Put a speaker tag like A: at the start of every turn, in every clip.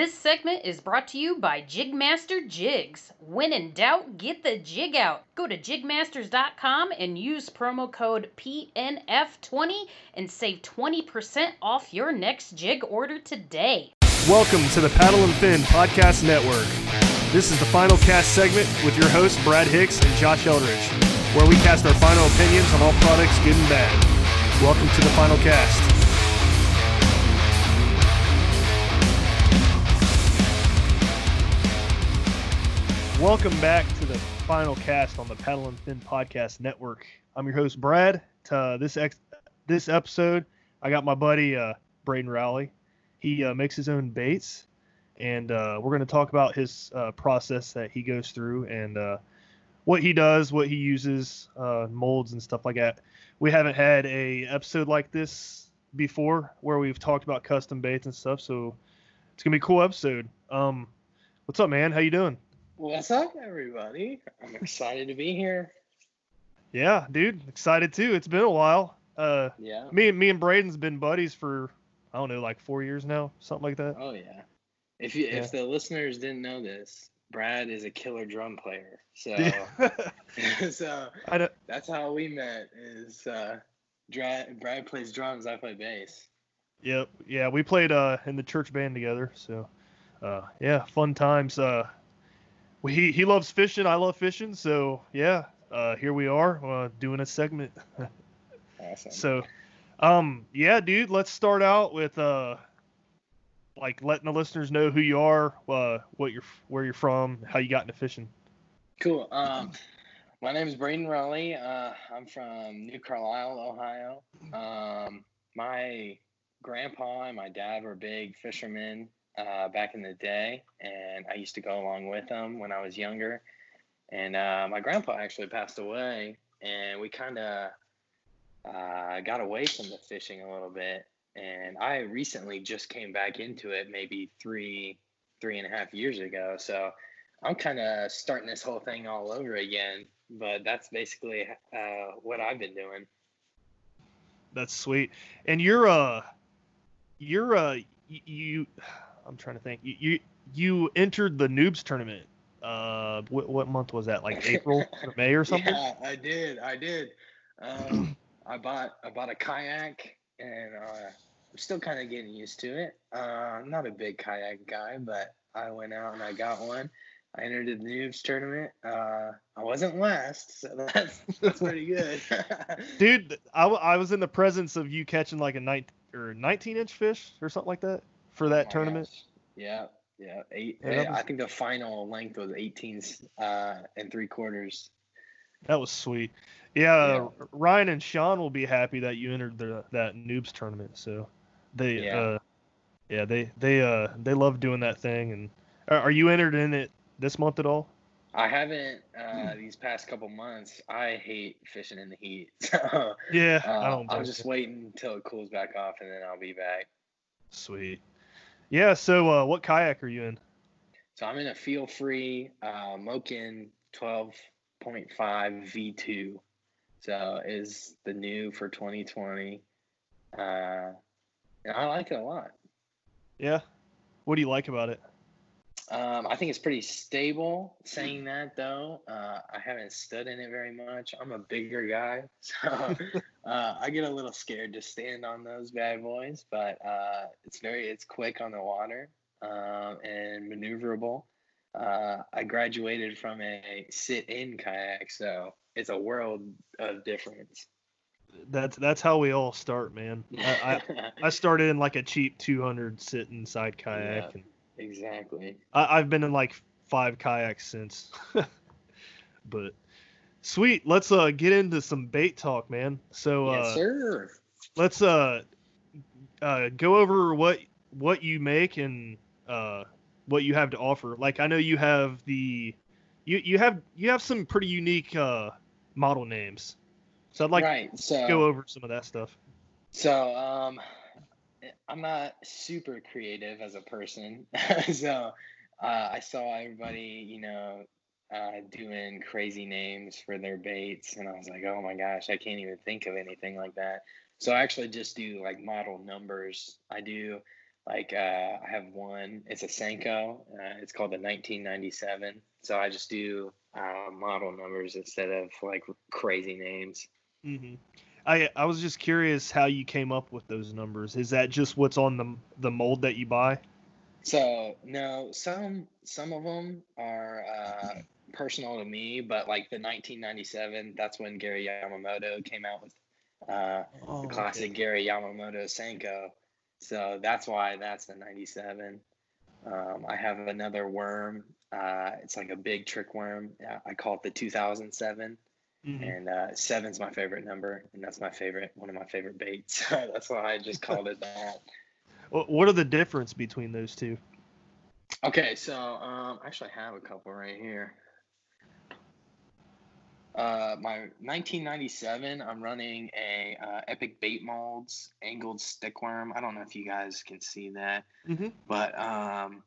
A: This segment is brought to you by Jigmaster Jigs. When in doubt, get the jig out. Go to jigmasters.com and use promo code PNF20 and save 20% off your next jig order today.
B: Welcome to the Paddle and Fin Podcast Network. This is the final cast segment with your hosts, Brad Hicks and Josh Eldridge, where we cast our final opinions on all products, good and bad. Welcome to the final cast. Welcome back to the final cast on the Paddle and Fin Podcast Network. I'm your host, Brad. To this ex- this episode, I got my buddy uh, Brayden Rowley. He uh, makes his own baits, and uh, we're going to talk about his uh, process that he goes through and uh, what he does, what he uses, uh, molds and stuff like that. We haven't had a episode like this before where we've talked about custom baits and stuff, so it's gonna be a cool episode. Um, what's up, man? How you doing?
C: What's up, everybody? I'm excited to be here.
B: Yeah, dude, excited too. It's been a while. Uh,
C: Yeah.
B: me, me and Brayden's been buddies for I don't know, like four years now, something like that.
C: Oh yeah. If you if the listeners didn't know this, Brad is a killer drum player. So so
B: I don't,
C: that's how we met. Is uh, Dra- Brad plays drums, I play bass.
B: Yep. Yeah, we played uh in the church band together, so uh yeah, fun times. Uh he he loves fishing, I love fishing, so yeah, uh here we are uh doing a segment.
C: Awesome.
B: so um yeah, dude, let's start out with uh like letting the listeners know who you are, uh what you're where you're from, how you got into fishing.
C: Cool. Um, my name is Brayden Rowley. Uh, I'm from New Carlisle, Ohio. Um, my grandpa and my dad were big fishermen uh, back in the day, and I used to go along with them when I was younger. And uh, my grandpa actually passed away, and we kind of uh, got away from the fishing a little bit. And I recently just came back into it, maybe three, three and a half years ago. So I'm kind of starting this whole thing all over again, but that's basically uh, what I've been doing.
B: That's sweet. And you're uh you're uh y- you I'm trying to think. You you, you entered the noobs tournament. Uh what, what month was that? Like April or May or something?
C: Yeah, I did. I did. Um, I bought I bought a kayak, and uh, I'm still kind of getting used to it. Uh, I'm not a big kayak guy, but I went out and I got one. I entered the noobs tournament. Uh, I wasn't last, so that's that's pretty good.
B: Dude, I, w- I was in the presence of you catching like a nine or 19 inch fish or something like that for that
C: Oh
B: tournament.
C: gosh. Yeah, yeah. Eight.
B: Yeah, that
C: I think the final length was 18 uh, and three quarters.
B: That was sweet. Yeah, Ryan and Sean will be happy that you entered the that noobs tournament. So they
C: Yeah.
B: uh yeah, they they uh they love doing that thing and are, are you entered in it this month at all?
C: I haven't uh, these past couple months. I hate fishing in the heat, so
B: Yeah,
C: uh,
B: I don't.
C: I'm just
B: you.
C: waiting until it cools back off, and then I'll be back.
B: Sweet. Yeah, so uh what kayak are you in?
C: So I'm in a Feelfree uh, Moken 12.5 V2. So is the new for 2020, uh, and I like it a lot.
B: Yeah. What do you like about it?
C: Um, I think it's pretty stable. Saying that though, uh, I haven't stood in it very much. I'm a bigger guy, so uh, I get a little scared to stand on those bad boys. But uh, it's very, it's quick on the water. um, and maneuverable. Uh, I graduated from a sit-in kayak, so it's a world of difference.
B: That's that's how we all start, man. I, I, I started in like a cheap 200 sit inside kayak,
C: Yeah.
B: and
C: exactly.
B: I, I've been in like five kayaks since. but sweet, let's uh get into some bait talk, man. So
C: yes,
B: uh,
C: sir.
B: let's uh uh go over what what you make and uh what you have to offer. Like I know you have the you you have you have some pretty unique uh model names. So I'd like
C: right. So
B: to go over some of that stuff.
C: So, um, I'm not super creative as a person. so, uh, I saw everybody, you know, uh, doing crazy names for their baits, and I was like, oh my gosh, I can't even think of anything like that. So, I actually just do like model numbers. I do like, uh, I have one, it's a Senko, uh, it's called the 1997. So, I just do uh, model numbers instead of like crazy names.
B: hmm I I was just curious how you came up with those numbers. Is that just what's on the the mold that you buy?
C: So no, some some of them are uh, personal to me, but like the 1997, that's when Gary Yamamoto came out with uh,
B: Oh,
C: the classic Gary Yamamoto Senko. So that's why that's the 97. Um, I have another worm. Uh, it's like a big trick worm. I call it the 2007,
B: Mhm.
C: and uh, seven's my favorite number, and that's my favorite one of my favorite baits. that's why I just called it that.
B: What are the difference between those two?
C: Okay, so um, I actually have a couple right here. Uh, my 1997, I'm running a uh, Epic Bait Molds angled stickworm. I don't know if you guys can see that,
B: Mm-hmm.
C: but um,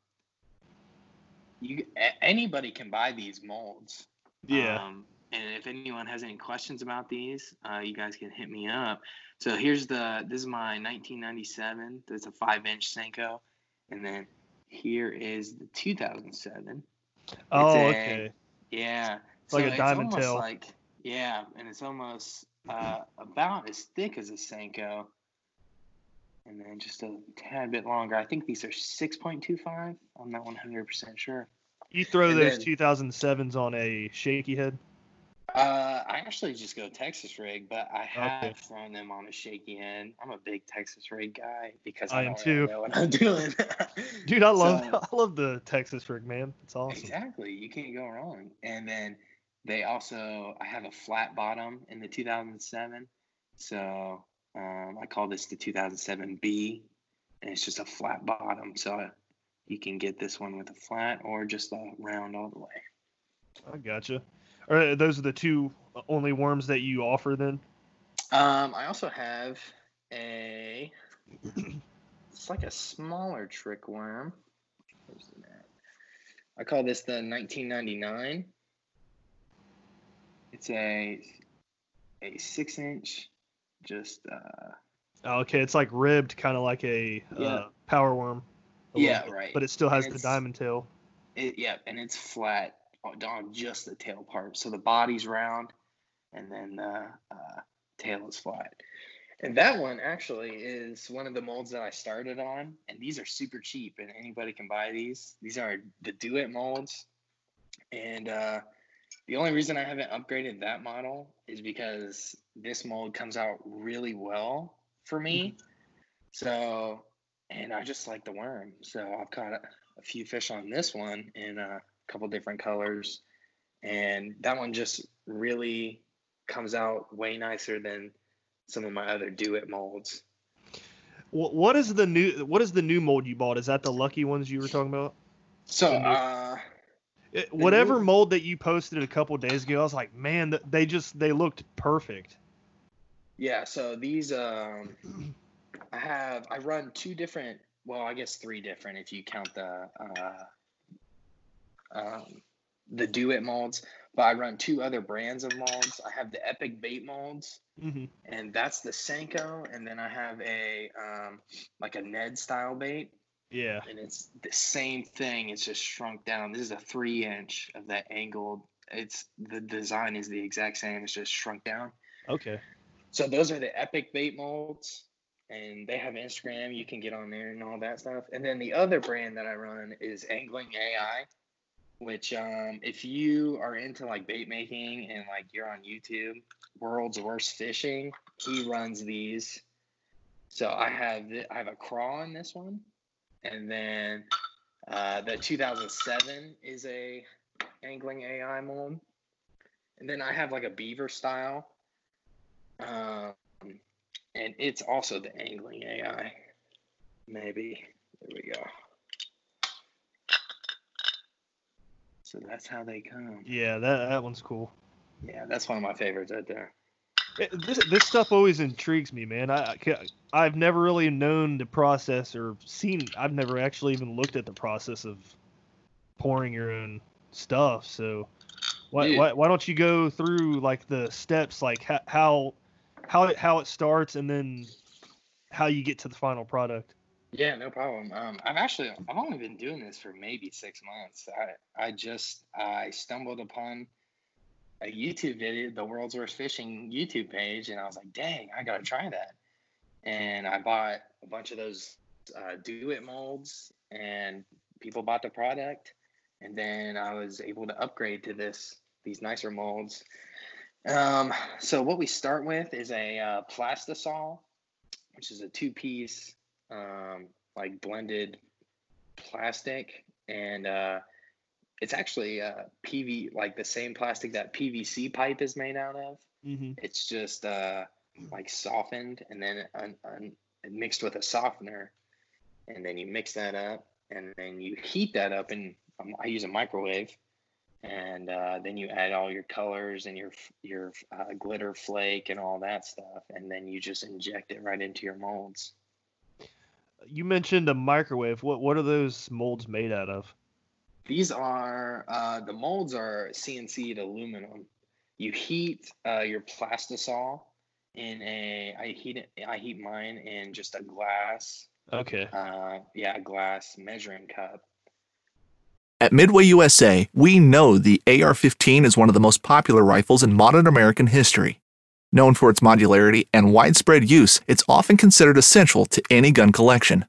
C: you a- anybody can buy these molds.
B: Yeah.
C: Um, and if anyone has any questions about these, uh, you guys can hit me up. So here's the this is my 1997. That's a five inch Senko, and then here is the 2007.
B: oh,
C: a-
B: okay.
C: Yeah,
B: It's like a diamond
C: almost
B: tail.
C: Like yeah, and it's almost uh, about as thick as a Senko, and then just a tad bit longer. I think these are 6.25. I'm not 100 percent sure.
B: You throw
C: and
B: those
C: then-
B: 2007s on a shaky head.
C: Uh, I actually just go Texas rig, but I have
B: Okay.
C: thrown them on a shaky end. I'm a big Texas rig guy because
B: I
C: I,
B: am too.
C: know what I'm doing.
B: Dude, I love
C: So-
B: I love the Texas rig, man. It's awesome.
C: Exactly, you can't go wrong. And then they also, I have a flat bottom in the 2007, so um, I call this the 2007B, and it's just a flat bottom. So you can get this one with a flat or just a round all the way.
B: I gotcha. Right, those are the two only worms that you offer then?
C: Um, I also have a. It's like a smaller trick worm. I call this the 1999. It's a a six inch, just uh,
B: Oh, okay, it's like ribbed, kind of like a
C: Yeah.
B: uh, power worm. a
C: Yeah,
B: bit,
C: right.
B: But it still has
C: And
B: the diamond tail.
C: it, yeah, and it's flat on, just the tail part. So the body's round, and then the uh, tail is flat. And that one actually is one of the molds that I started on, and these are super cheap, and anybody can buy these. These are the Do It molds, and uh, the only reason I haven't upgraded that model is because this mold comes out really well for me. So, and I just like the worm, so I've caught a, a few fish on this one and a couple different colors, and that one just really comes out way nicer than some of my other Do It molds.
B: Wh- What is the new What is the new mold you bought? Is that the lucky ones you were talking about?
C: So, uh,
B: It, whatever
C: new-
B: mold that you posted a couple days ago, I was like, man, they just they looked perfect.
C: Yeah, so these um I have I run two different well, I guess three different if you count the uh um the do it molds, but I run two other brands of molds. I have the Epic Bait molds
B: hmm
C: and that's the Senko and then I have a um like a Ned style bait
B: Yeah.
C: and it's the same thing, it's just shrunk down. This is a 3 inch of that angled. It's the design is the exact same, it's just shrunk down.
B: Okay.
C: So those are the epic bait molds, and they have Instagram. You can get on there and all that stuff. And then the other brand that I run is Angling AI, which um, if you are into like bait making and like you're on YouTube, World's Worst Fishing, he runs these. So I have I have a craw in this one, and then uh, the 2007 is a angling AI mold, and then I have like a beaver style, um, and it's also the angling AI. Maybe there we go. So that's how they come.
B: Yeah, that that one's cool.
C: Yeah, that's one of my favorites right there.
B: It- This this stuff always intrigues me, man. I I- I've never really known the process or seen. I've never actually even looked at the process of pouring your own stuff. So why why, why don't you go through like the steps, like ho- how how it how it starts, and then how you get to the final product?
C: Yeah, no problem. Um, I've actually I've only been doing this for maybe six months. I I just I stumbled upon a YouTube video, the world's worst fishing YouTube page, and I was like, dang, I gotta try that. And I bought a bunch of those uh, do it molds, and people bought the product, and then I was able to upgrade to this these nicer molds. Um, so what we start with is a uh, plastisol, which is a two piece um, like blended plastic, and uh, it's actually uh, PV like the same plastic that PVC pipe is made out of.
B: Mm-hmm.
C: It's just uh, like softened and then un- un- mixed with a softener, and then you mix that up, and then you heat that up, and um, I use a microwave. And uh, then you add all your colors and your your uh, glitter flake and all that stuff, and then you just inject it right into your molds.
B: You mentioned a microwave. What what are those molds made out of?
C: These are uh, the molds are CNC'd aluminum. You heat uh, your plastisol in a. I heat it. I heat mine in just a glass.
B: Okay.
C: Uh, yeah, a glass measuring cup.
D: At Midway USA, we know the AR 15 is one of the most popular rifles in modern American history. Known for its modularity and widespread use, it's often considered essential to any gun collection.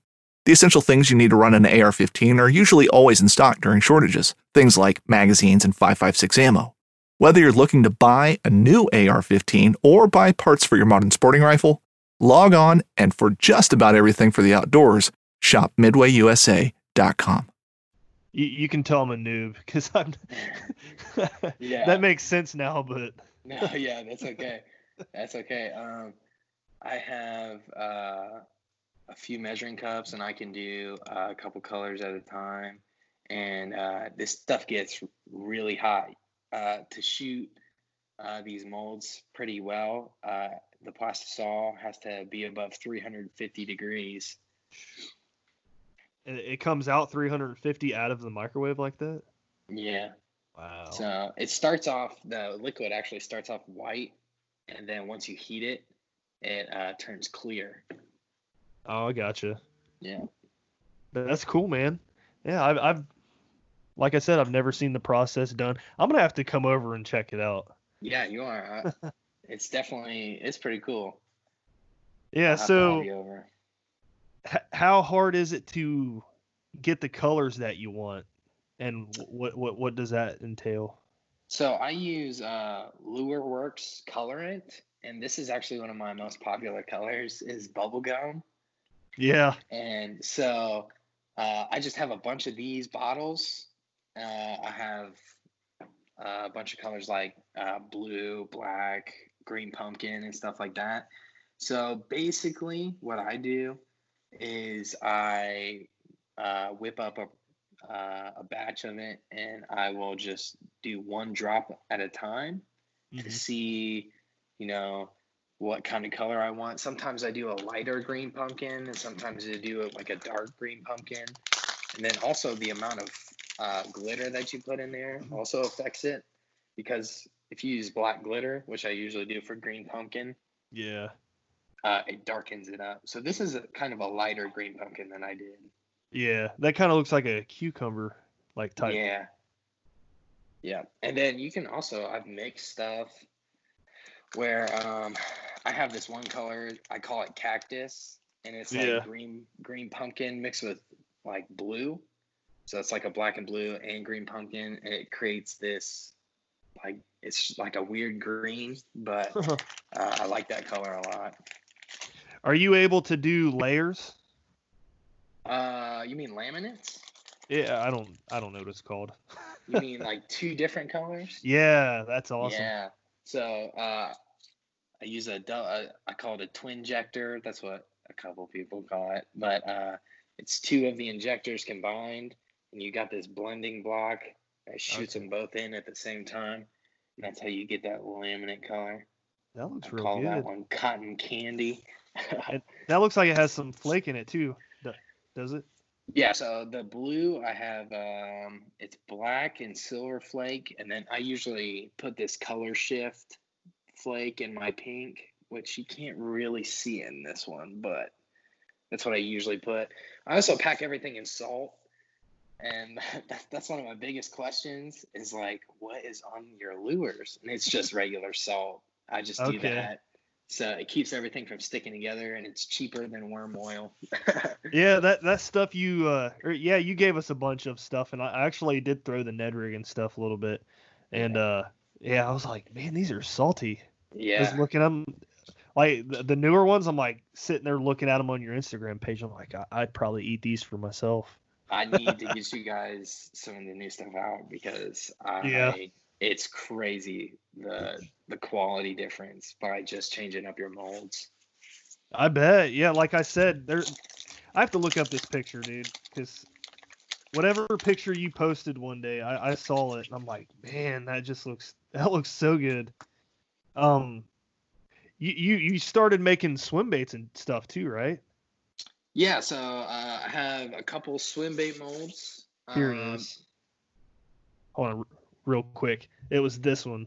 D: The essential things you need to run an AR 15 are usually always in stock during shortages, things like magazines and 5.56 ammo. Whether you're looking to buy a new AR 15 or buy parts for your modern sporting rifle, log on and for just about everything for the outdoors, shop midwayusa.com.
B: You, you can tell I'm a noob because I'm.
C: Yeah.
B: that makes sense now, but
C: No, yeah, that's okay. That's okay. Um, I have uh, a few measuring cups, and I can do uh, a couple colors at a time. And uh, this stuff gets really hot. Uh, to shoot uh, these molds pretty well, uh, the plastisol has to be above 350 degrees.
B: it comes out 350 out of the microwave like that.
C: Yeah.
B: Wow.
C: So it starts off, the liquid actually starts off white, and then once you heat it, it uh, turns clear.
B: oh, I gotcha.
C: Yeah.
B: That's cool, man. Yeah, I've, I've, like I said, I've never seen the process done. I'm gonna have to come over and check it out.
C: Yeah, you are. Uh, it's definitely it's pretty cool.
B: Yeah.
C: I'll have to have
B: So, h- how hard is it to get the colors that you want, and what what what does that entail?
C: So I use uh, Lure Works colorant, and this is actually one of my most popular colors is bubblegum.
B: Yeah.
C: And so uh, I just have a bunch of these bottles. Uh, I have uh, a bunch of colors like uh, blue, black, green pumpkin, and stuff like that. So basically, what I do is I uh, whip up a uh, a batch of it, and I will just do one drop at a time to
B: Mhm.
C: see, you know, what kind of color I want. Sometimes I do a lighter green pumpkin, and sometimes I do it like a dark green pumpkin. And then also the amount of uh, glitter that you put in there also affects it because if you use black glitter, which I usually do for green pumpkin,
B: Yeah.
C: uh, it darkens it up. So this is a kind of a lighter green pumpkin than I did.
B: Yeah. That kind of looks like a cucumber like type.
C: Yeah. Yeah. And then you can also I've mixed stuff where um I have this one color, I call it cactus, and it's like
B: Yeah.
C: green green pumpkin mixed with like blue. So it's like a black and blue and green pumpkin, and it creates this like it's like a weird green, but uh, I like that color a lot.
B: Are you able to do layers?
C: Uh, you mean laminates?
B: Yeah, I don't I don't know what it's called.
C: You mean like two different colors?
B: Yeah, that's awesome.
C: Yeah. So uh, I use a, uh, I call it a twin injector. That's what a couple people call it. But uh, it's two of the injectors combined, and you got this blending block that shoots
B: Okay.
C: them both in at the same time. And that's how you get that laminate color.
B: That looks
C: I call that one cotton candy.
B: That looks like it has some flake in it too. Do- Does it?
C: Yeah, so the blue I have um it's black and silver flake and then I usually put this color shift flake in my pink, which you can't really see in this one, but that's what I usually put. I also pack everything in salt. And that, that's one of my biggest questions is like what is on your lures? And it's just regular salt. I just do
B: Okay.
C: that. So it keeps everything from sticking together and it's cheaper than worm oil.
B: Yeah, that that stuff you uh or, yeah, you gave us a bunch of stuff and I actually did throw the Ned rig and stuff a little bit. And uh yeah, I was like, man, these are salty.
C: yeah.
B: Just looking at them like the, the newer ones, I'm like sitting there looking at them on your Instagram page. I'm like, I, I'd probably eat these for myself.
C: I need to get you guys some of the new stuff out because I
B: Yeah.
C: It's crazy the the quality difference by just changing up your molds.
B: I bet. Yeah, like I said, there. I have to look up this picture, dude, because whatever picture you posted one day, I, I saw it and I'm like, man, that just looks that looks so good. Um, you you you started making swim baits and stuff too, right?
C: Yeah, so uh, I have a couple swim bait molds.
B: Here it
C: Um,
B: is. Hold on, r- real quick. It was this one.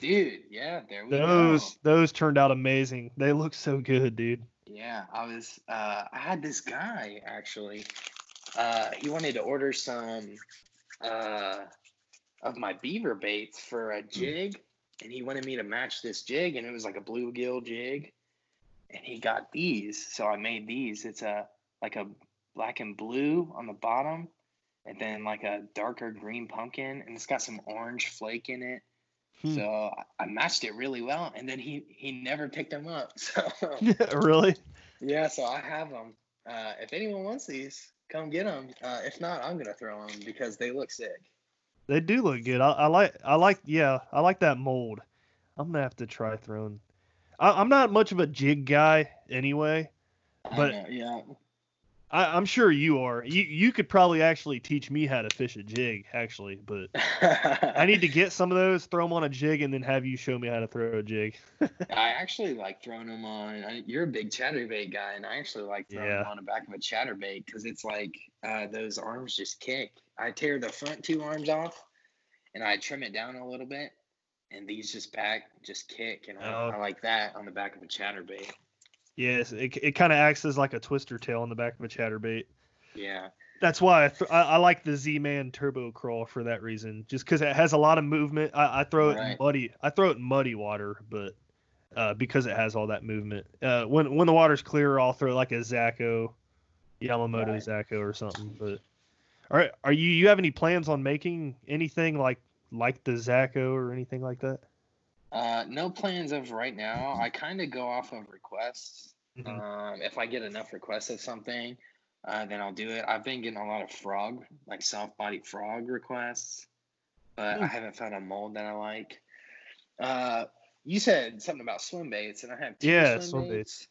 C: Dude, yeah, there we
B: Those
C: go.
B: those turned out amazing. They look so good, dude.
C: Yeah, I was uh I had this guy actually. Uh he wanted to order some uh of my beaver baits for a jig and he wanted me to match this jig and it was like a bluegill jig and he got these so I made these it's a like a black and blue on the bottom and then like a darker green pumpkin and it's got some orange flake in it
B: Hmm.
C: so I- matched it really well and then he he never picked them up so
B: really?
C: yeah, so I have them. Uh, if anyone wants these, come get them. Uh, if not, I'm gonna throw them because they look sick.
B: They do look good. I, I like I like yeah, I like that mold. I'm gonna have to try throwing. I, I'm not much of a jig guy anyway. But-
C: know, yeah,
B: I, I'm sure you are. You you could probably actually teach me how to fish a jig, actually. But I need to get some of those, throw them on a jig, and then have you show me how to throw a jig.
C: I actually like throwing them on. I, you're a big chatterbait guy, and I actually like throwing them on the back of a chatterbait because it's like uh, those arms just kick. I tear the front two arms off, and I trim it down a little bit, and these just back just kick, and I,
B: Oh.
C: I like that on the back of a chatterbait.
B: Yes, it, it kind of acts as like a twister tail on the back of a chatterbait.
C: Yeah.
B: That's why I, th- I, I like the Z-Man Turbo Crawl for that reason. Just because it has a lot of movement. I, I throw it in muddy. I throw it in muddy water, but uh, because it has all that movement. Uh, when when the water's clear, I'll throw like a Zako, Yamamoto
C: Right.
B: Zako or something. But all right, are you you have any plans on making anything like like the Zako or anything like that?
C: Uh, no plans of right now. I kind of go off of requests.
B: Mhm.
C: Um, if I get enough requests of something, uh, then I'll do it. I've been getting a lot of frog, like soft-bodied frog requests, but I
B: Hmm.
C: haven't found a mold that I like. Uh, you said something about swim baits, and I have two
B: Yeah,
C: swim,
B: swim
C: baits.
B: baits.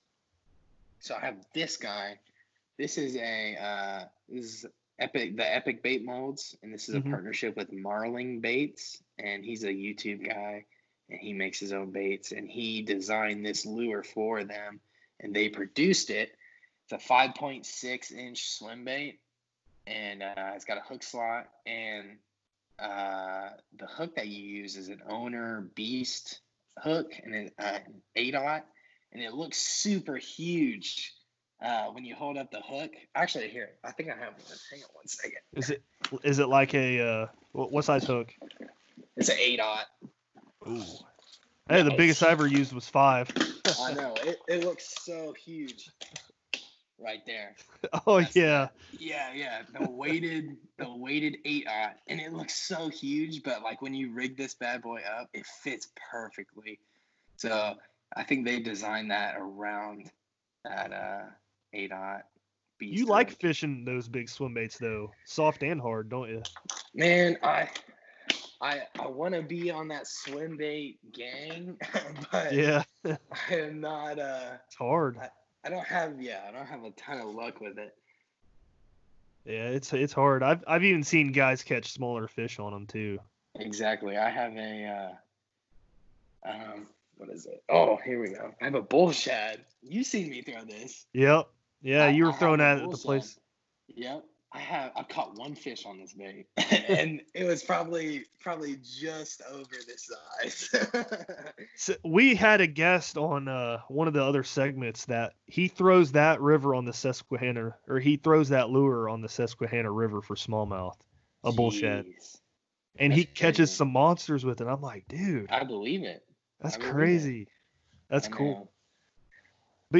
C: So I have this guy. This is a uh, this is epic the epic bait molds, and this is
B: Mhm.
C: a partnership with Marling Baits, and he's a YouTube guy, and he makes his own baits, and he designed this lure for them, and they produced it. It's a 5.6 inch swim bait, and uh, it's got a hook slot, and uh, the hook that you use is an owner beast hook, and an uh, eight aught, and it looks super huge uh, when you hold up the hook. Actually, here, I think I have one. Hang on one second.
B: Is it is it like a uh, what, size hook?
C: It's an eight aught.
B: Ooh. Hey, the biggest I ever used was five.
C: I know it, it looks so huge. right there.
B: Oh
C: That's
B: yeah.
C: Yeah, yeah. The weighted, the weighted eight aught, and it looks so huge. But like when you rig this bad boy up, it fits perfectly. So I think they designed that around that uh eight aught. beast
B: You like fishing those big swim baits though, soft and hard, don't you?
C: Man, I I I want to be on that swim bait gang, but
B: Yeah,
C: I am not. Uh,
B: it's hard.
C: I don't have yeah, I don't have a ton of luck with it.
B: Yeah, it's it's hard. I've I've even seen guys catch smaller fish on them too.
C: Exactly. I have a uh, um, what is it? Oh, here we go. I have a bull shad. You seen me throw this?
B: Yep. Yeah,
C: I-
B: you were
C: have
B: throwing that at the place.
C: Yep. I have. I caught one fish on this bait, and it was probably probably just over this size.
B: So we had a guest on uh, one of the other segments that he throws that river on the Susquehanna, or he throws that lure on the Susquehanna River for smallmouth, a
C: Jeez.
B: and he
C: That's
B: catches
C: crazy.
B: some monsters with it. I'm like, dude,
C: I believe it.
B: that's
C: I
B: crazy. That's cool.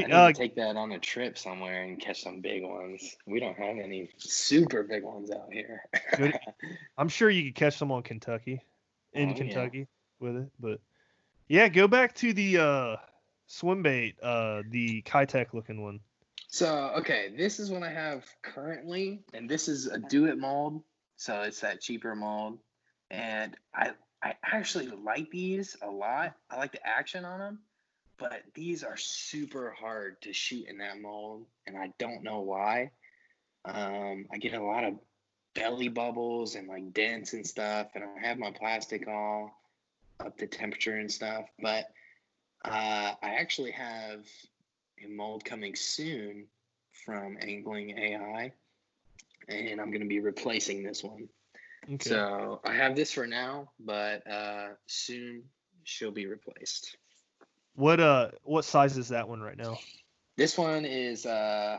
C: Know.
B: But
C: I need
B: uh,
C: to take that on a trip somewhere and catch some big ones. We don't have any super big ones out here.
B: I'm sure you could catch some on Kentucky, in
C: Oh, yeah.
B: Kentucky with it. But yeah, go back to the uh, swim bait, uh, the Keitech looking one.
C: So okay, this is what I have currently, and this is a do it mold. So it's that cheaper mold, and I I actually like these a lot. I like the action on them, but these are super hard to shoot in that mold, and I don't know why. Um, I get a lot of belly bubbles and like dents and stuff, and I have my plastic all up to temperature and stuff, but uh, I actually have a mold coming soon from Angling AI, and I'm going to be replacing this one.
B: Okay.
C: So I have this for now, but uh, soon she'll be replaced.
B: What uh, what size is that one right now?
C: This one is, uh,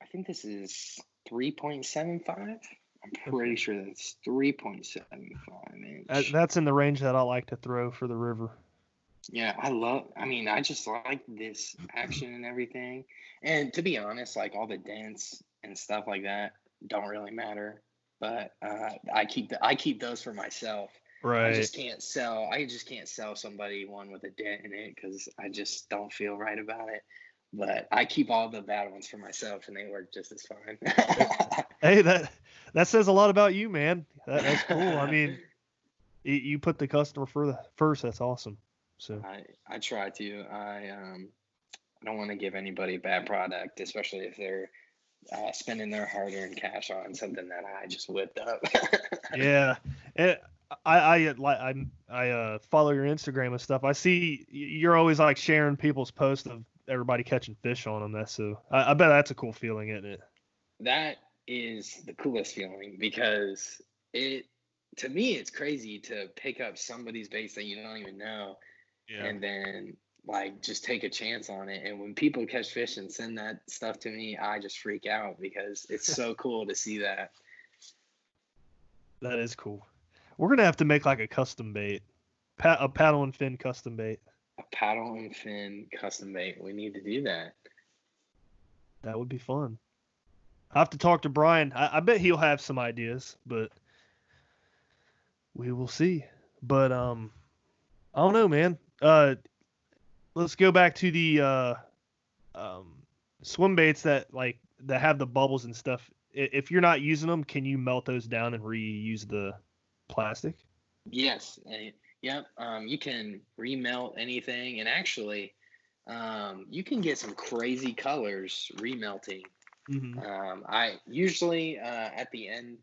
C: I think this is 3.75. I'm pretty sure that's 3.75 inch.
B: That, that's in the range that I like to throw for the river.
C: Yeah, I love. I mean, I just like this action and everything. And to be honest, like all the dents and stuff like that don't really matter. But uh, I keep the, I keep those for myself. I just can't sell. I just can't sell somebody one with a dent in it because I just don't feel right about it. But I keep all the bad ones for myself, and they work just as fine.
B: Hey, that that says a lot about you, man. That, that's cool. I mean, you, you put the customer for the first. That's awesome. So
C: I I try to. I um I don't want to give anybody a bad product, especially if they're uh, spending their hard-earned cash on something that I just whipped up.
B: yeah, and I I like I I uh, follow your Instagram and stuff. I see you're always like sharing people's posts of everybody catching fish on them. That's so. I, I bet that's a cool feeling, isn't it?
C: that is the coolest feeling because it to me it's crazy to pick up somebody's base that you don't even know yeah. and then like just take a chance on it and when people catch fish and send that stuff to me i just freak out because it's so cool to see that
B: That is cool. We're gonna have to make like a custom bait, pa- a paddle and fin custom bait.
C: a paddle and fin custom bait we need to do that
B: That would be fun. I have to talk to Brian. I, I bet he'll have some ideas, but we will see. But um, I don't know, man. Uh, let's go back to the uh, um, swim baits that like that have the bubbles and stuff. If you're not using them, can you melt those down and reuse the plastic?
C: yes yep um, you can remelt anything and actually um, you can get some crazy colors remelting
B: Mm-hmm.
C: Um, I usually uh, at the end,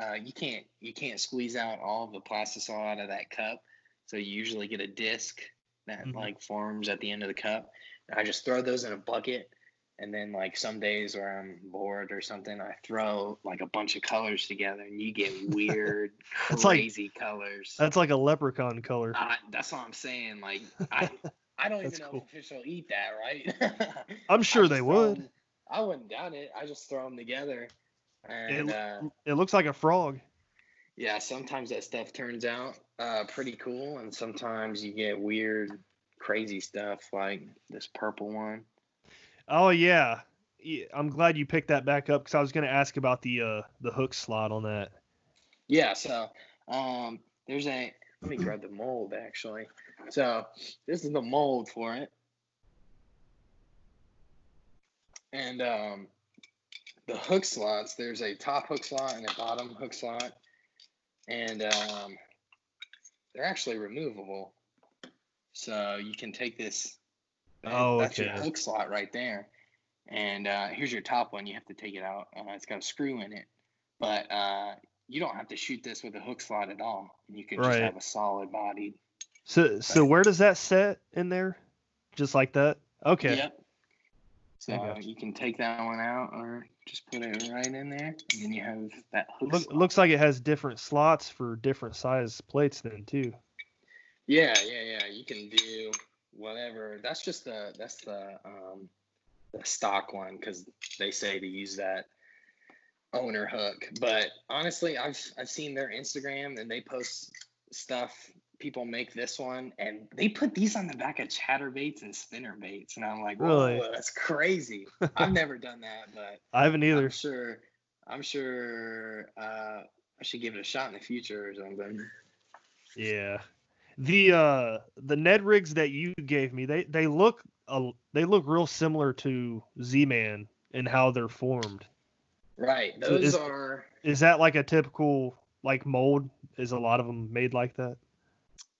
C: uh, you can't you can't squeeze out all the plastisol out of that cup, so you usually get a disc that
B: Mhm.
C: like forms at the end of the cup. And I just throw those in a bucket, and then like some days where I'm bored or something, I throw like a bunch of colors together, and you get weird,
B: It's like-
C: crazy colors.
B: That's like a leprechaun color.
C: I, that's what I'm saying. Like I, I don't even know
B: cool.
C: if fish will eat that, right?
B: I'm sure they
C: would.
B: would.
C: 'em- I wouldn't doubt it. I just throw them together, and
B: It-
C: uh,
B: It looks like a frog.
C: yeah, sometimes that stuff turns out uh, pretty cool, and sometimes you get weird, crazy stuff like this purple one.
B: Oh yeah. I'm glad you picked that back up because I was going to ask about the uh, the hook slot on that.
C: Yeah, so um, there's a let me grab the mold actually. So this is the mold for it, and um, the hook slots. There's a top hook slot and a bottom hook slot, and um, they're actually removable. So you can take this.
B: Oh,
C: that's your hook slot right there. And uh, here's your top one. You have to take it out. Uh, it's got a screw in it, but uh, you don't have to shoot this with a hook slot at all. You can just have a solid bodied.
B: So so where does that set in there? Just like that? Okay.
C: Yep. So you can take that one out or just put it right in there, and then you have that hook.
B: Look,
C: slot.
B: looks like it has different slots for different size plates then too.
C: Yeah, yeah, yeah. You can do whatever. That's just the that's the um the stock one because they say to use that owner hook. But honestly, I've I've seen their Instagram and they post stuff. People make this one and they put these on the back of chatterbaits and spinner baits, and I'm like, whoa,
B: Really?
C: that's crazy. I've never done that, but
B: I haven't either.
C: I'm sure. I'm sure uh, I should give it a shot in the future or something.
B: Yeah. The uh the Ned rigs that you gave me, they they look uh, they look real similar to Z-Man in how they're formed.
C: Right.
B: So
C: Those
B: is-
C: are.
B: Is that like a typical like mold? Is a lot of them made like that?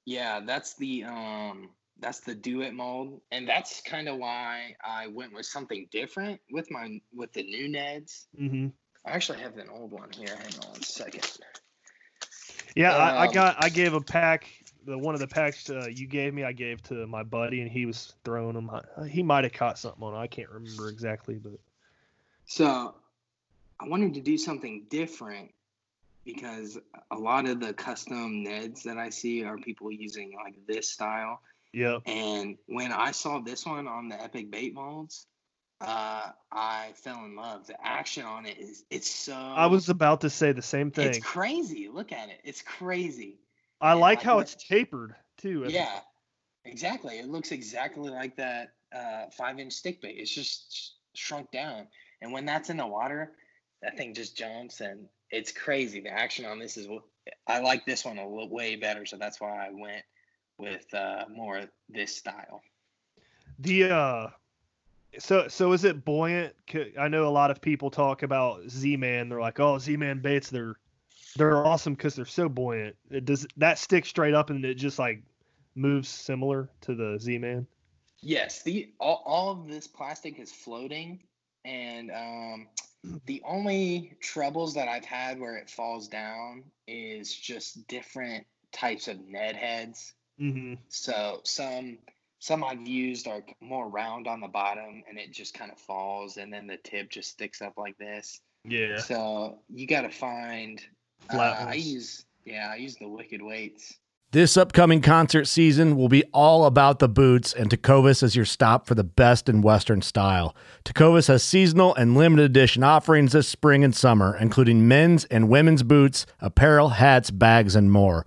C: Yeah, that's the um that's the do it mold. And that's kind of why I went with something different with my with the new Neds.
B: Mm-hmm.
C: I actually have an old one here. Hang on a second.
B: Yeah, I, I
C: Um,
B: got I gave a pack. The one of the packs uh, you gave me, I gave to my buddy, and he was throwing them. I, he might have caught something on. it. I can't remember exactly, but
C: So I wanted to do something different because a lot of the custom Neds that I see are people using like this style.
B: yep.
C: And when I saw this one on the Epic Bait molds, uh, I fell in love. The action on it is it's so
B: I was about to say the same thing.
C: It's crazy. Look at it. It's crazy.
B: I
C: and
B: like how it's tapered too.
C: Yeah, exactly. It looks exactly like that uh, five inch stick bait. It's just sh- shrunk down. And when that's in the water, that thing just jumps and it's crazy. The action on this is, I like this one a little way better. So that's why I went with uh, more this style.
B: The uh, so so is it buoyant? I know a lot of people talk about Z-Man. They're like, oh, Z-Man baits. They're they're awesome because they're so buoyant. It does that stick straight up and it just like moves similar to the Z-Man.
C: Yes, the all, all of this plastic is floating, and um, the only troubles that I've had where it falls down is just different types of Ned heads.
B: Mm-hmm.
C: So some some I've used are more round on the bottom, and it just kind of falls, and then the tip just sticks up like this.
B: Yeah.
C: So you got to find. Uh, I use yeah, I use the Wicked Weights.
E: This upcoming concert season will be all about the boots, and Tecovas is your stop for the best in Western style. Tecovas has seasonal and limited edition offerings this spring and summer, including men's and women's boots, apparel, hats, bags, and more.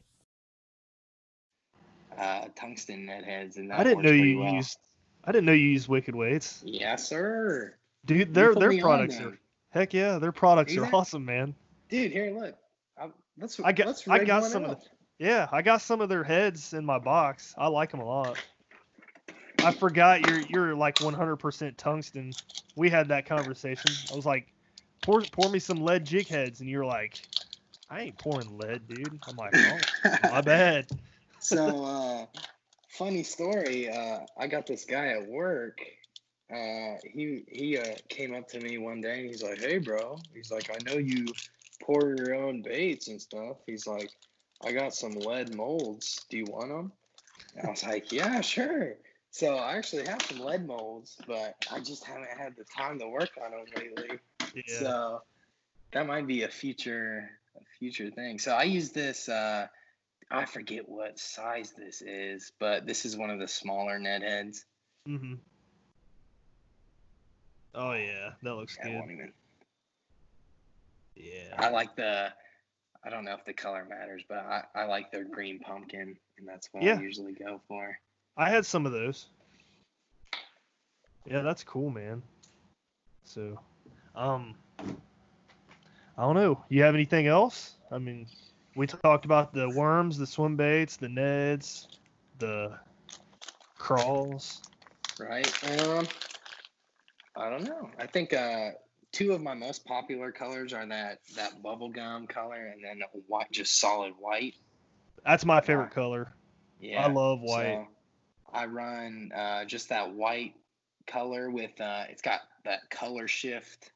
C: Uh, tungsten Ned heads, and that
B: I didn't know you
C: well.
B: used. I didn't know you used Wicked Weights,
C: Yes, sir.
B: dude. Their their
C: on
B: products are heck yeah. Their products are awesome, man.
C: Dude, here, look. I, let's,
B: I got-
C: let's
B: I got some of
C: up.
B: Yeah, I got some of their heads in my box. I like them a lot. I forgot you're you're like 100% tungsten. We had that conversation. I was like, pour pour me some lead jig heads, and you're like, I ain't pouring lead, dude. I'm like, oh, my bad.
C: So uh funny story uh i got this guy at work uh he he uh, came up to me one day and he's like hey bro. He's like i know you pour your own baits and stuff. He's like i got some lead molds. Do you want them and i was like yeah sure. So i actually have some lead molds but i just haven't had the time to work on them lately.
B: Yeah.
C: so that might be a future a future thing. So I use this uh I forget what size this is, but this is one of the smaller net heads.
B: hmm Oh yeah, that looks
C: I
B: good.
C: won't even
B: Yeah.
C: I like the I don't know if the color matters, but I, I like their green pumpkin and that's what
B: Yeah.
C: I usually go for.
B: I had some of those. Yeah, that's cool, man. So, um, I don't know. You have anything else? I mean, we talked about the worms, the swim baits, the neds, the crawls.
C: Right? Um I don't know. I think uh two of my most popular colors are that that bubblegum color and then white just solid white.
B: That's my favorite color.
C: Yeah.
B: I love white.
C: So I run uh, just that white color with uh, it's got that color shift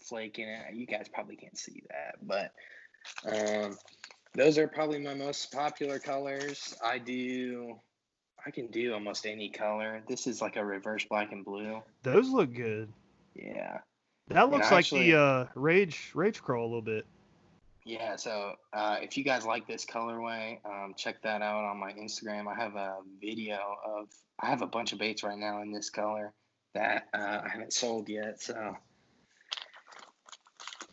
C: flake in it. You guys probably can't see that, but um, those are probably my most popular colors. I do. I can do almost any color. This is like a reverse black and blue.
B: Those look good.
C: Yeah.
B: That looks like
C: actually-
B: the uh, rage rage crawl a little bit.
C: Yeah, so uh, if you guys like this colorway, um, check that out on my Instagram. I have a video of I have a bunch of baits right now in this color that uh, I haven't sold yet. So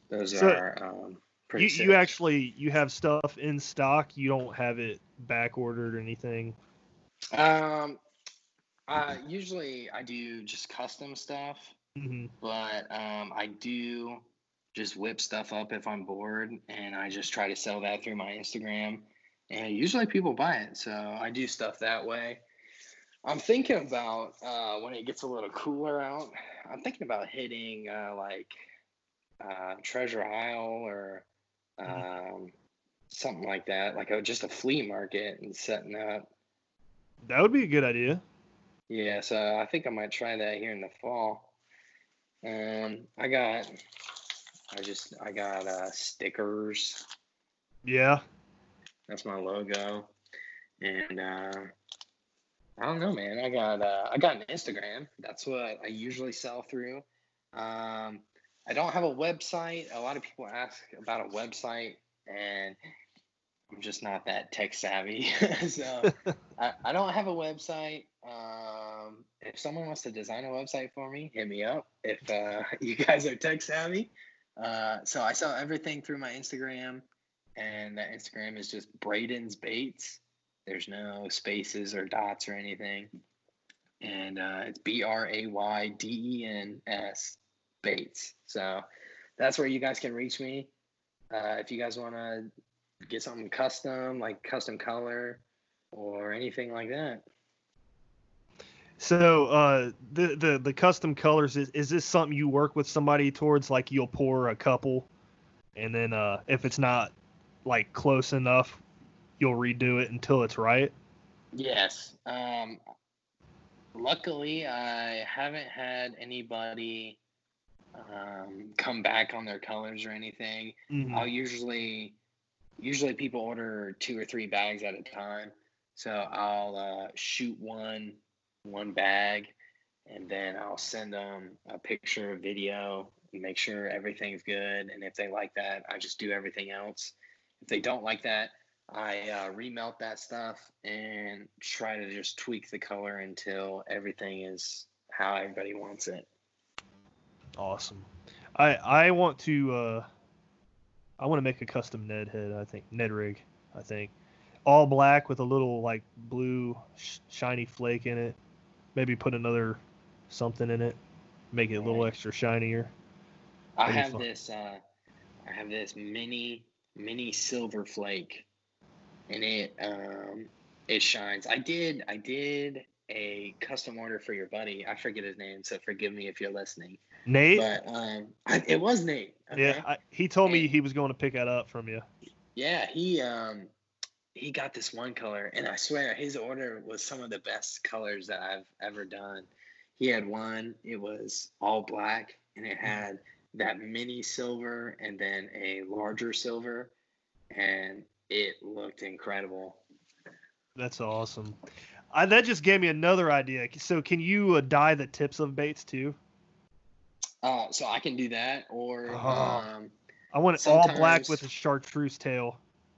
C: those
B: So,
C: are um.
B: You,
C: sick.
B: you actually you have stuff in stock. You don't have it back ordered or anything.
C: um, uh, usually I do just custom stuff,
B: hmm
C: but um, I do just whip stuff up if I'm bored, and I just try to sell that through my Instagram. And usually people buy it, so I do stuff that way. I'm thinking about uh, when it gets a little cooler out. I'm thinking about hitting uh, like uh, Treasure Isle or um, something like that, like a, just a flea market and setting up.
B: That would be a good idea.
C: Yeah, so I think I might try that here in the fall. Um, I got, I just, I got uh, stickers.
B: Yeah.
C: That's my logo, and uh, I don't know, man. I got, uh, I got an Instagram. That's what I usually sell through. Um, I don't have a website. A lot of people ask about a website, and I'm just not that tech savvy. so I, I don't have a website. Um, if someone wants to design a website for me, hit me up. If uh, you guys are tech savvy, uh, so I sell everything through my Instagram, and that Instagram is just Brayden's Baits. There's no spaces or dots or anything, and uh, it's B R A Y D E N S Baits. So that's where you guys can reach me. Uh, if you guys want to get something custom, like custom color or anything like that.
B: So uh, the the the custom colors is is this something you work with somebody towards? Like you'll pour a couple, and then uh, if it's not like close enough, you'll redo it until it's right.
C: Yes. Um, luckily, I haven't had anybody um, come back on their colors or anything.
B: Mhm.
C: I'll usually, usually people order two or three bags at a time. So I'll uh, shoot one, one bag, and then I'll send them a picture, a video, and make sure everything's good. And if they like that, I just do everything else. If they don't like that, I uh, remelt that stuff and try to just tweak the color until everything is how everybody wants it.
B: Awesome. I I want to uh, I want to make a custom Ned head. I think Ned rig. I think all black with a little like blue sh- shiny flake in it. Maybe put another something in it. Make it a little extra shinier.
C: I have this uh I have this mini mini silver flake and it um it shines. I did I did a custom order for your buddy. I forget his name, so forgive me if you're listening.
B: Nate.
C: But um, I, it was Nate.
B: Yeah. I, he told me he was going to pick that up from you.
C: Yeah, he um he got this one color and I swear his order was some of the best colors that I've ever done. He had one, it was all black and it had that mini silver and then a larger silver and it looked incredible.
B: That's awesome. I, that just gave me another idea. So, can you uh, dye the tips of baits too?
C: Uh so I can do that or
B: Oh.
C: um
B: I want it all black with a chartreuse tail.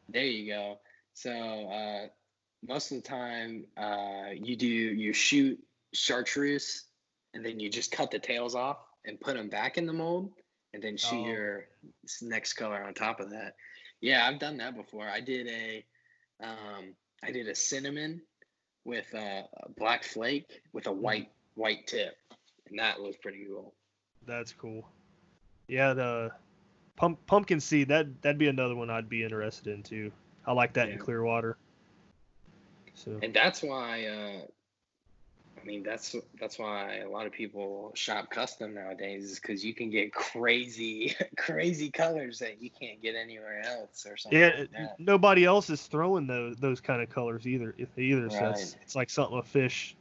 C: There you go. So uh, most of the time, uh, you do you shoot chartreuse, and then you just cut the tails off and put them back in the mold, and then shoot
B: Oh.
C: your next color on top of that. Yeah, I've done that before. I did a, um, I did a cinnamon with a, a black flake with a white white tip, and that was pretty cool.
B: That's cool. Yeah, the pump, pumpkin seed that that'd be another one I'd be interested in too. I like that in
C: Yeah.
B: Clearwater. So
C: and that's why uh, I mean that's that's why a lot of people shop custom nowadays is because you can get crazy crazy colors that you can't get anywhere else or something.
B: yeah,
C: like that.
B: nobody else is throwing those those kind of colors either. Either, so it's, it's like something a fish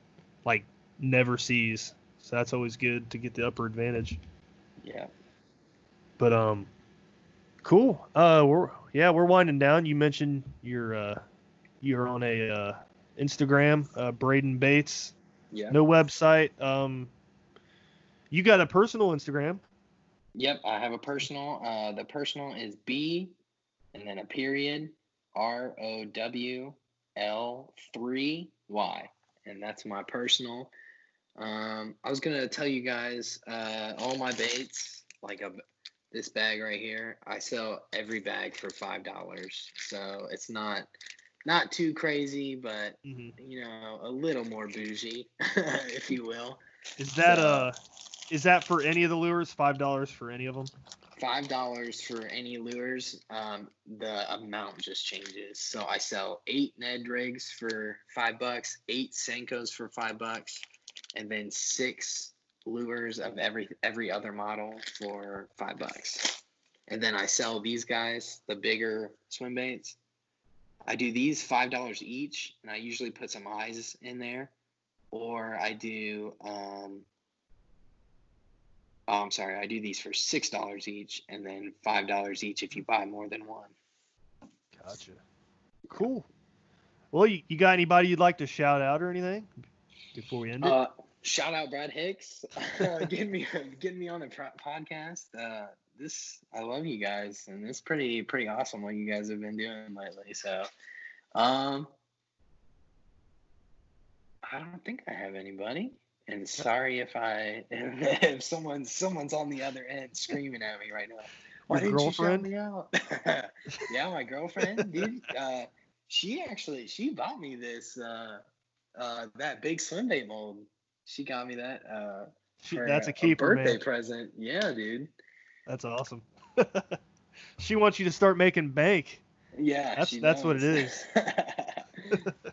B: like never sees. So that's always good to get the upper advantage.
C: yeah.
B: But um, cool. Uh, we're yeah, we're winding down. You mentioned you're uh, you're on a uh, Instagram, uh, Brayden Baits.
C: Yeah.
B: No website. Um, you got a personal Instagram.
C: Yep. I have a personal. Uh, the personal is B, and then a period, R O W L three Y, and that's my personal. Um, I was gonna tell you guys uh, all my baits, like a this bag right here. I sell every bag for five dollars, so it's not not too crazy, but
B: hmm
C: you know a little more bougie, if you will.
B: Is that
C: So-
B: uh, is that for any of the lures? Five dollars for any of them?
C: five dollars for any lures. Um, the amount just changes. So I sell eight Ned rigs for five bucks, eight Senkos for five bucks, and then six lures of every every other model for five bucks. And then I sell these guys, the bigger swim baits. I do these five dollars each, and I usually put some eyes in there, or I do um, Oh, I'm sorry. I do these for six dollars each, and then five dollars each if you buy more than one.
B: Gotcha. Cool. Well, you, you got anybody you'd like to shout out or anything before we end it?
C: Uh, shout out Brad Hicks, getting me getting me on the pro- podcast. Uh, this I love you guys, and it's pretty pretty awesome what you guys have been doing lately. So, um, I don't think I have anybody. And sorry if I if someone's someone's on the other end screaming at me right now. Why
B: Your
C: didn't you shout
B: girlfriend?
C: me out? yeah, my girlfriend, dude. Uh, she actually she bought me this uh, uh, that big swim bait mold. She got me that. Uh,
B: She- that's a keeper,
C: birthday
B: man.
C: present. Yeah, dude.
B: That's awesome. she wants you to start making bank.
C: Yeah,
B: That's- that's what it
C: is.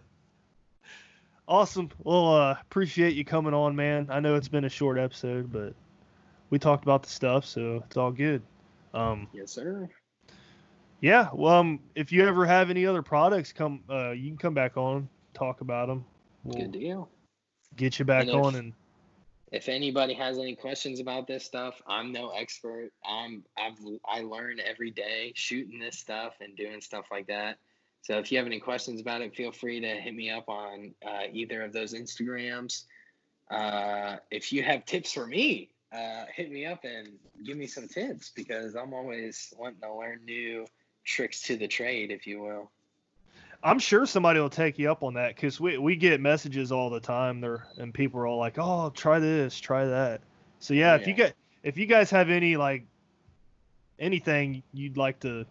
B: Awesome. Well, uh, appreciate you coming on, man. I know it's been a short episode, but we talked about the stuff, so it's all good. Um,
C: yes, sir.
B: yeah. Well, um, if you ever have any other products, come. Uh, you can come back on, talk about them. We'll
C: Good deal.
B: Get you back
C: And if-
B: on, and
C: If anybody has any questions about this stuff, I'm no expert. I'm I've I learn every day shooting this stuff and doing stuff like that. So if you have any questions about it, feel free to hit me up on uh, either of those Instagrams. Uh, if you have tips for me, uh, hit me up and give me some tips because I'm always wanting to learn new tricks to the trade, if you will.
B: I'm sure somebody will take you up on that because we we get messages all the time there, and people are all like, "Oh, try this, try that." So yeah, if you get if you guys have any like anything you'd like to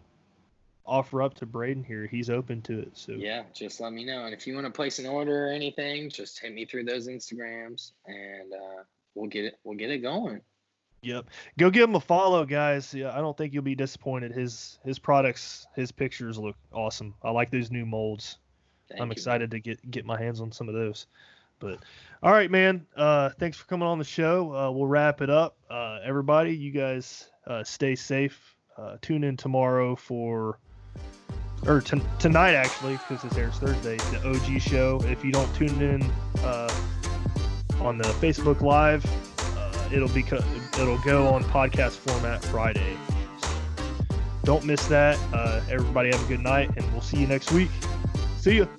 B: offer up to Brayden here, he's open to it. So
C: Yeah, just let me know. And if you want to place an order or anything, just hit me through those Instagrams and uh, we'll get it we'll get it going.
B: Yep. Go give him a follow, guys. Yeah, I don't think you'll be disappointed. His his products, his pictures look awesome. I like those new molds.
C: Thank
B: I'm
C: you.
B: excited to get get my hands on some of those. But all right, man. Uh, thanks for coming on the show. Uh, we'll wrap it up. Uh, everybody, you guys uh, stay safe. Uh, tune in tomorrow for, or t- tonight actually, because this airs Thursday, the OG show. If you don't tune in uh, on the Facebook Live, uh, it'll be co- it'll go on podcast format Friday. So don't miss that. Uh, everybody have a good night, and we'll see you next week. See ya.